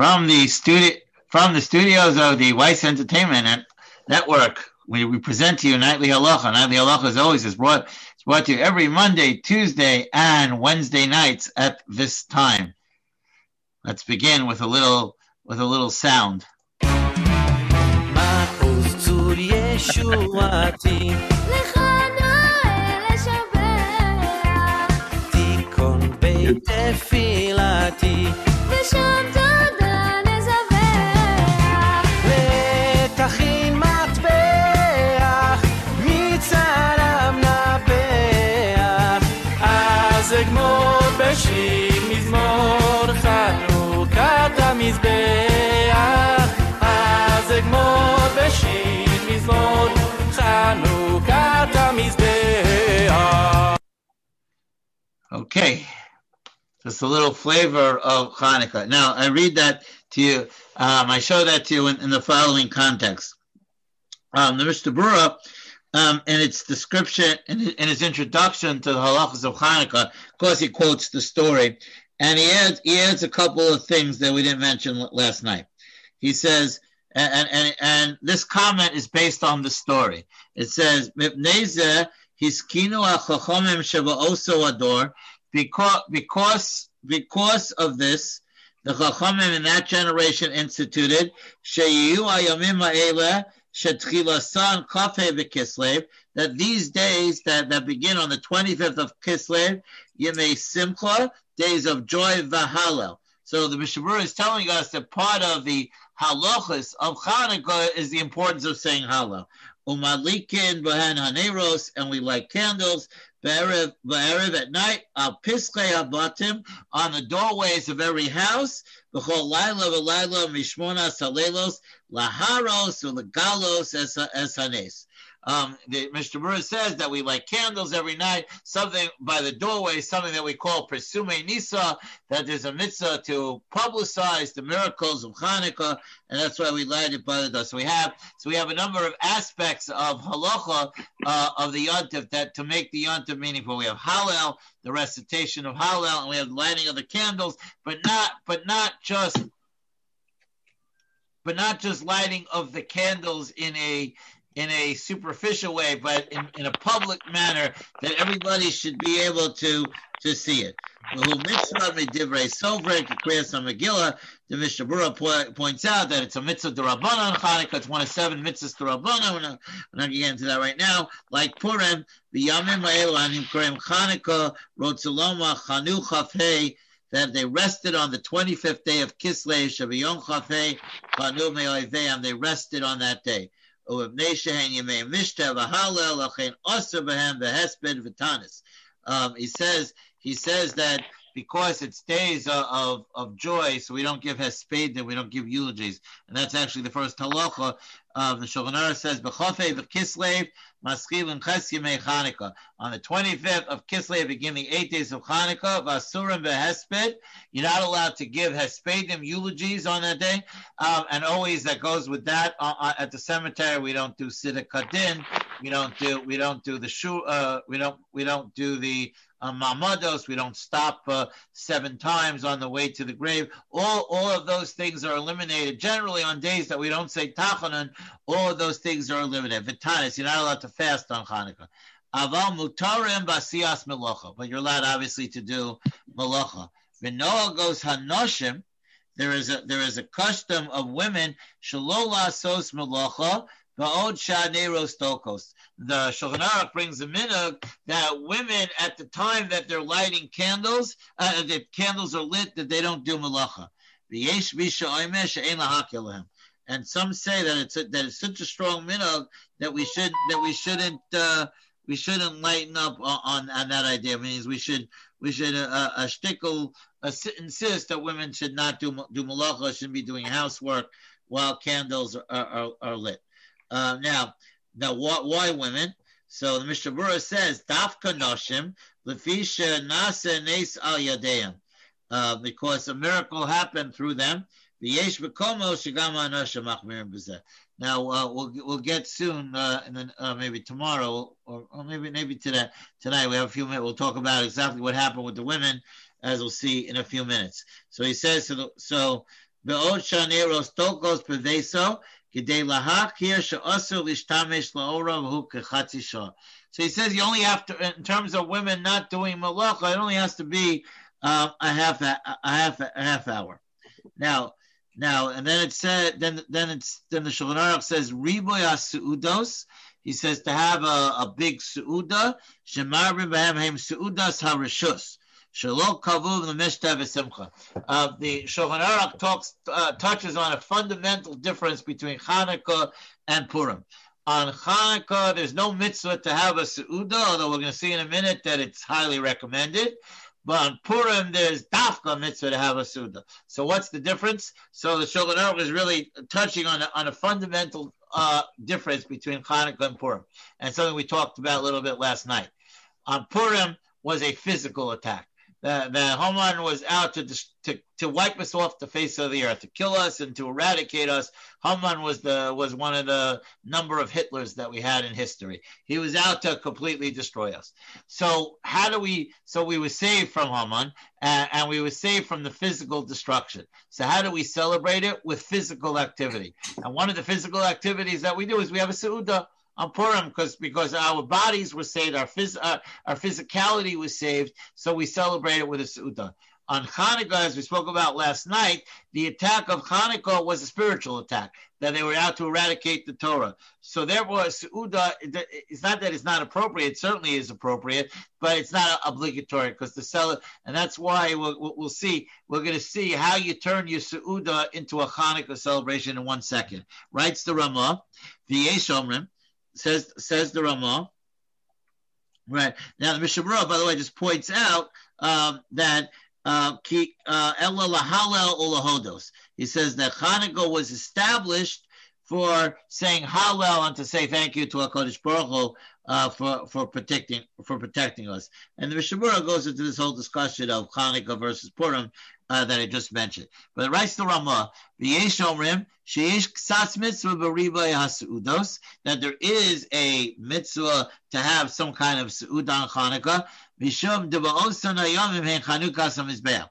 from the studio from the studios of the Weiss Entertainment Network. We, we present to you Nightly Halacha. Nightly Halacha, as always, is brought, it's brought to you every Monday, Tuesday, and Wednesday nights at this time. Let's begin with a little with a little sound. Okay, just a little flavor of Hanukkah. Now, I read that to you. Um, I show that to you in, in the following context. Um, the Mishnah Berurah, um, in its description, in, in his introduction to the halachas of Hanukkah, of course, he quotes the story, and he adds he adds a couple of things that we didn't mention last night. He says, and and and this comment is based on the story. It says, "Mipneze hiskinu achachomim oso ador." Because because because of this, the Chachamim in that generation instituted that these days that, that begin on the 25th of Kislev, Yemei Simcha, days of joy V'Halel. So the Mishnah Berurah is telling us that part of the halachas of Hanukkah is the importance of saying Hallel. Umalikin Bahan Haneros, and we light candles. Ba'erev at night, al Piskei Abatim, on the doorways of every house, B'chol Laila V'Laila Mishmona Salelos, Laharos U'Legalos Es Hanes. Um, the, Mishnah Berurah says that we light candles every night, something by the doorway, something that we call Pirsumei Nisa, that there's a mitzvah to publicize the miracles of Hanukkah, and that's why we light it by the door. So we have, so we have a number of aspects of halacha uh, of the yontif that to make the yontif meaningful. We have Hallel, the recitation of Hallel, and we have lighting of the candles, but not, but not just but not just lighting of the candles in a in a superficial way, but in, in a public manner that everybody should be able to to see it. The Mishnah Berurah points out that it's a mitzvah derabbanan Chanukah. It's one of seven mitzvahs derabbanan. We're not, we're not getting into that right now. Like Purim, the Yamim Anim Karim Chanukah, Rotzaloma, Chanuch Hey, that they rested on the 25th day of Kislev, Shaviyom Chafei, Chanu Me'oivei, and they rested on that day. Um, he says he says that because it's days of, of, of joy, so we don't give hespedim, we don't give eulogies, and that's actually the first halacha. Um, the Shulchan Aruch says b'chofei v'kislev maschil and ches Chanukah. On the 25th of Kislev begin the eight days of Chanukah. V'asurim v'hesped. You're not allowed to give hespedim eulogies on that day, um, and always that goes with that. Uh, uh, at the cemetery, we don't do tziduk hadin. We don't do we don't do the shu. Uh, we don't we don't do the uh, mamados. We don't stop uh, seven times on the way to the grave. All, all of those things are eliminated. Generally, on days that we don't say tachanun, all of those things are eliminated. Vitanis, you're not allowed to fast on Hanukkah. Aval mutarim basias melocha, but you're allowed obviously to do melocha. V'noah goes hanoshim. There is a there is a custom of women shalola sos melocha The Shulchan Aruch brings a minhag that women at the time that they're lighting candles, uh, the candles are lit, that they don't do malacha. And some say that it's a, that it's such a strong minhag that we should that we shouldn't uh, we shouldn't lighten up on, on, that idea. It means we should we should uh, uh, shtickle, uh, insist that women should not do do malacha, shouldn't be doing housework while candles are, are, are lit. Uh, now, now why, why, women? So the Mishnah Berurah says, Dafka noshim lefisha nasa nes al yadeim, uh, because a miracle happened through them. Now uh, we'll we'll get soon, uh, and then uh, maybe tomorrow or, or maybe maybe today tonight we have a few minutes. We'll talk about exactly what happened with the women, as we'll see in a few minutes. So he says so. The, so so he says you only have to, in terms of women not doing malacha, it only has to be uh, a half a, half a half hour. Now, now, and then it said, then then it's then the Shulchan Aruch says riboya suudos. He says to have a, a big suuda shemar suudas harishus. Shalom kavuv the mishta v'simcha. Uh, the Shulchan Aruch talks uh, touches on a fundamental difference between Hanukkah and Purim. On Hanukkah, there's no mitzvah to have a seuda, although we're going to see in a minute that it's highly recommended. But on Purim, there's dafka mitzvah to have a suda. So what's the difference? So the Shulchan Aruch is really touching on a, on a fundamental uh, difference between Hanukkah and Purim, and something we talked about a little bit last night. On Purim was a physical attack that, that Haman was out to, to to wipe us off the face of the earth, to kill us and to eradicate us. Haman was the was one of the number of Hitlers that we had in history. He was out to completely destroy us. So how do we? So we were saved from Haman, and, and we were saved from the physical destruction. So how do we celebrate it with physical activity? And one of the physical activities that we do is we have a seudah on Purim because because our bodies were saved, our phys, uh, our physicality was saved, so we celebrate it with a Suda. On Hanukkah, as we spoke about last night, the attack of Hanukkah was a spiritual attack, that they were out to eradicate the Torah. So therefore, Su'uda, it's not that it's not appropriate, it certainly is appropriate, but it's not obligatory because the seller, and that's why we'll, we'll see, we're going to see how you turn your Su'uda into a Hanukkah celebration in one second. Writes the Ramah, the Yeshomrim, says says the Ramah. Right now, the Mishnah Berurah, by the way, just points out um, that uh, uh. He says that Hanukkah was established for saying Hallel and to say thank you to Hakadosh Baruch Hu uh, for for protecting for protecting us. And the Mishnah Berurah goes into this whole discussion of Hanukkah versus Purim uh, that I just mentioned. But it writes the Ramah, V'yesh omrim, sheyesh ksas mitzvah b'riba ha'su'udos, that there is a mitzvah to have some kind of su'ud on Hanukkah, v'shum deva'osan hayomim hen Chanukah samizbeach.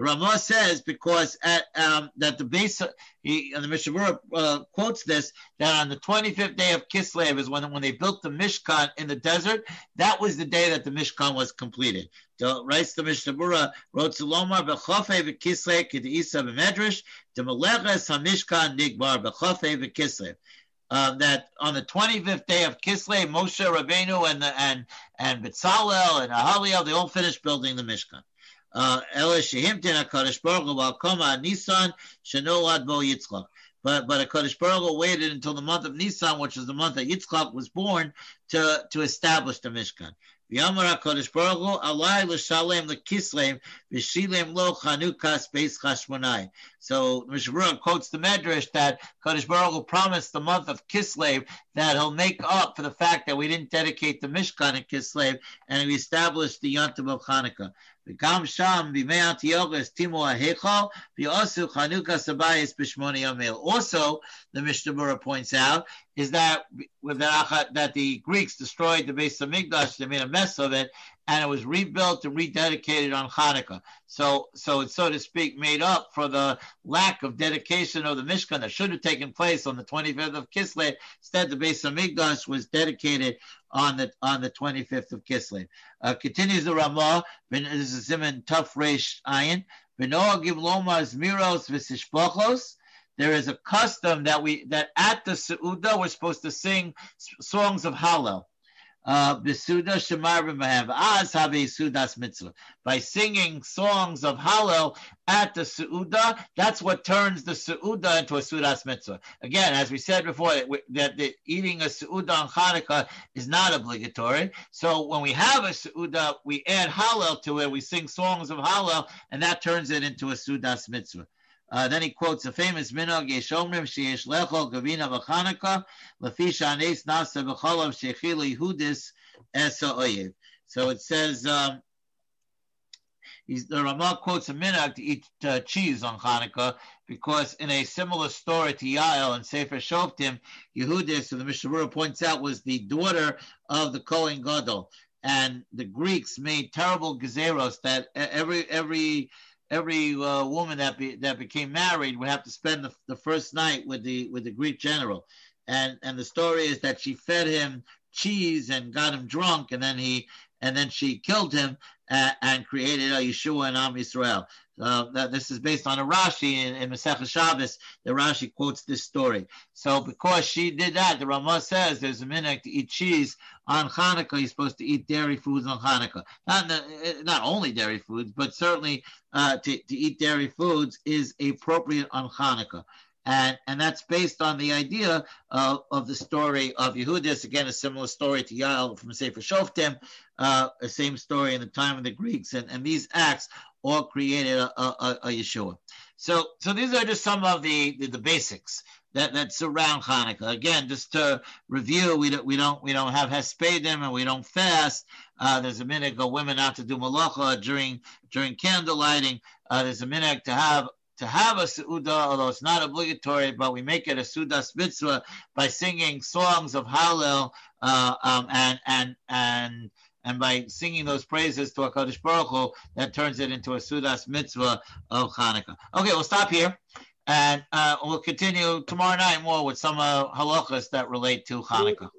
The Ramah says because at um, that the base he and the Mishnah Berurah uh, quotes this that on the 25th day of Kislev is when when they built the Mishkan in the desert. That was the day that the Mishkan was completed. So writes the Mishnah Berurah wrote Salomar bechofe v'Kislev k'deisa b'medrash demaleches hamishkan nigbar bechofe v'Kislev. Um, that on the 25th day of Kislev, Moshe Rabbeinu and the, and and Bitzalel and Ahaliel, they all finished building the Mishkan. Uh, Bo But but HaKadosh Baruch Hu waited until the month of Nisan, which is the month that Yitzchak was born, to, to establish the Mishkan. Lo. So Mishnah Berurah quotes the Medrash that Kadosh Baruch Hu promised the month of Kislev that he'll make up for the fact that we didn't dedicate the Mishkan in Kislev and we established the Yontav of Hanukkah. וגם שם בימי אנטיוכוס טימו ההיכו, ועשו חנוכה סבייס בשמונה יומר. Also, the Mishnah points out, is that that the Greeks destroyed the Beis HaMikdash, they made a mess of it, and it was rebuilt and rededicated on Hanukkah. So, so it's so to speak made up for the lack of dedication of the Mishkan that should have taken place on the 25th of Kislev. Instead, the Beis HaMikdash was dedicated on the on the 25th of Kislev. Uh, continues the Ramah. This is Siman Tough Reish Ayin. There is a custom that we that at the Seuda we're supposed to sing songs of Hallel. Uh. By singing songs of Hallel at the Seuda, that's what turns the Seuda into a Sudas Mitzvah. Again, as we said before, that the eating a Seuda on Hanukkah is not obligatory. So when we have a Seuda, we add Hallel to it, we sing songs of Hallel, and that turns it into a Sudas Mitzvah. Uh, then he quotes a famous minog Yeshomrim sheyesh lechol gavina v'chanukah lefisha anes nasa v'cholav shechilu Yehudis esa oyev. So it says um, the Ramah quotes a minog to eat uh, cheese on Hanukkah because in a similar story to Yael and Sefer Shoftim, Yehudis, so the Mishnah points out, was the daughter of the Kohen Gadol, and the Greeks made terrible gezeros that every every every uh, woman that be, that became married would have to spend the, the first night with the with the Greek general, and and the story is that she fed him cheese and got him drunk, and then he and then she killed him uh, and created a Yeshua and Am Yisrael. Uh, that this is based on a Rashi in, in Masech Shabbos. The Rashi quotes this story. So because she did that, the Ramah says there's a minhag to eat cheese on Hanukkah. You're supposed to eat dairy foods on Hanukkah. Not the, not only dairy foods, but certainly uh, to, to eat dairy foods is appropriate on Hanukkah and and that's based on the idea of, the story of Yehudis. Again, a similar story to Yael from Sefer Shoftim, uh, same story in the time of the Greeks, and, and these acts all created a, a, a Yeshua. So so these are just some of the the, the basics. That, that surround Hanukkah. Again, just to review, we don't we don't we don't have hespedim and we don't fast. Uh, there's a minhag go women not to do malacha during during candle lighting. Uh, there's a minhag to have to have a Su'uda, although it's not obligatory, but we make it a Sudas mitzvah by singing songs of Hallel uh, um, and, and, and, and by singing those praises to HaKadosh Baruch Hu, that turns it into a Sudas mitzvah of Hanukkah. Okay, we'll stop here. And uh, we'll continue tomorrow night more with some uh, halachas that relate to Hanukkah.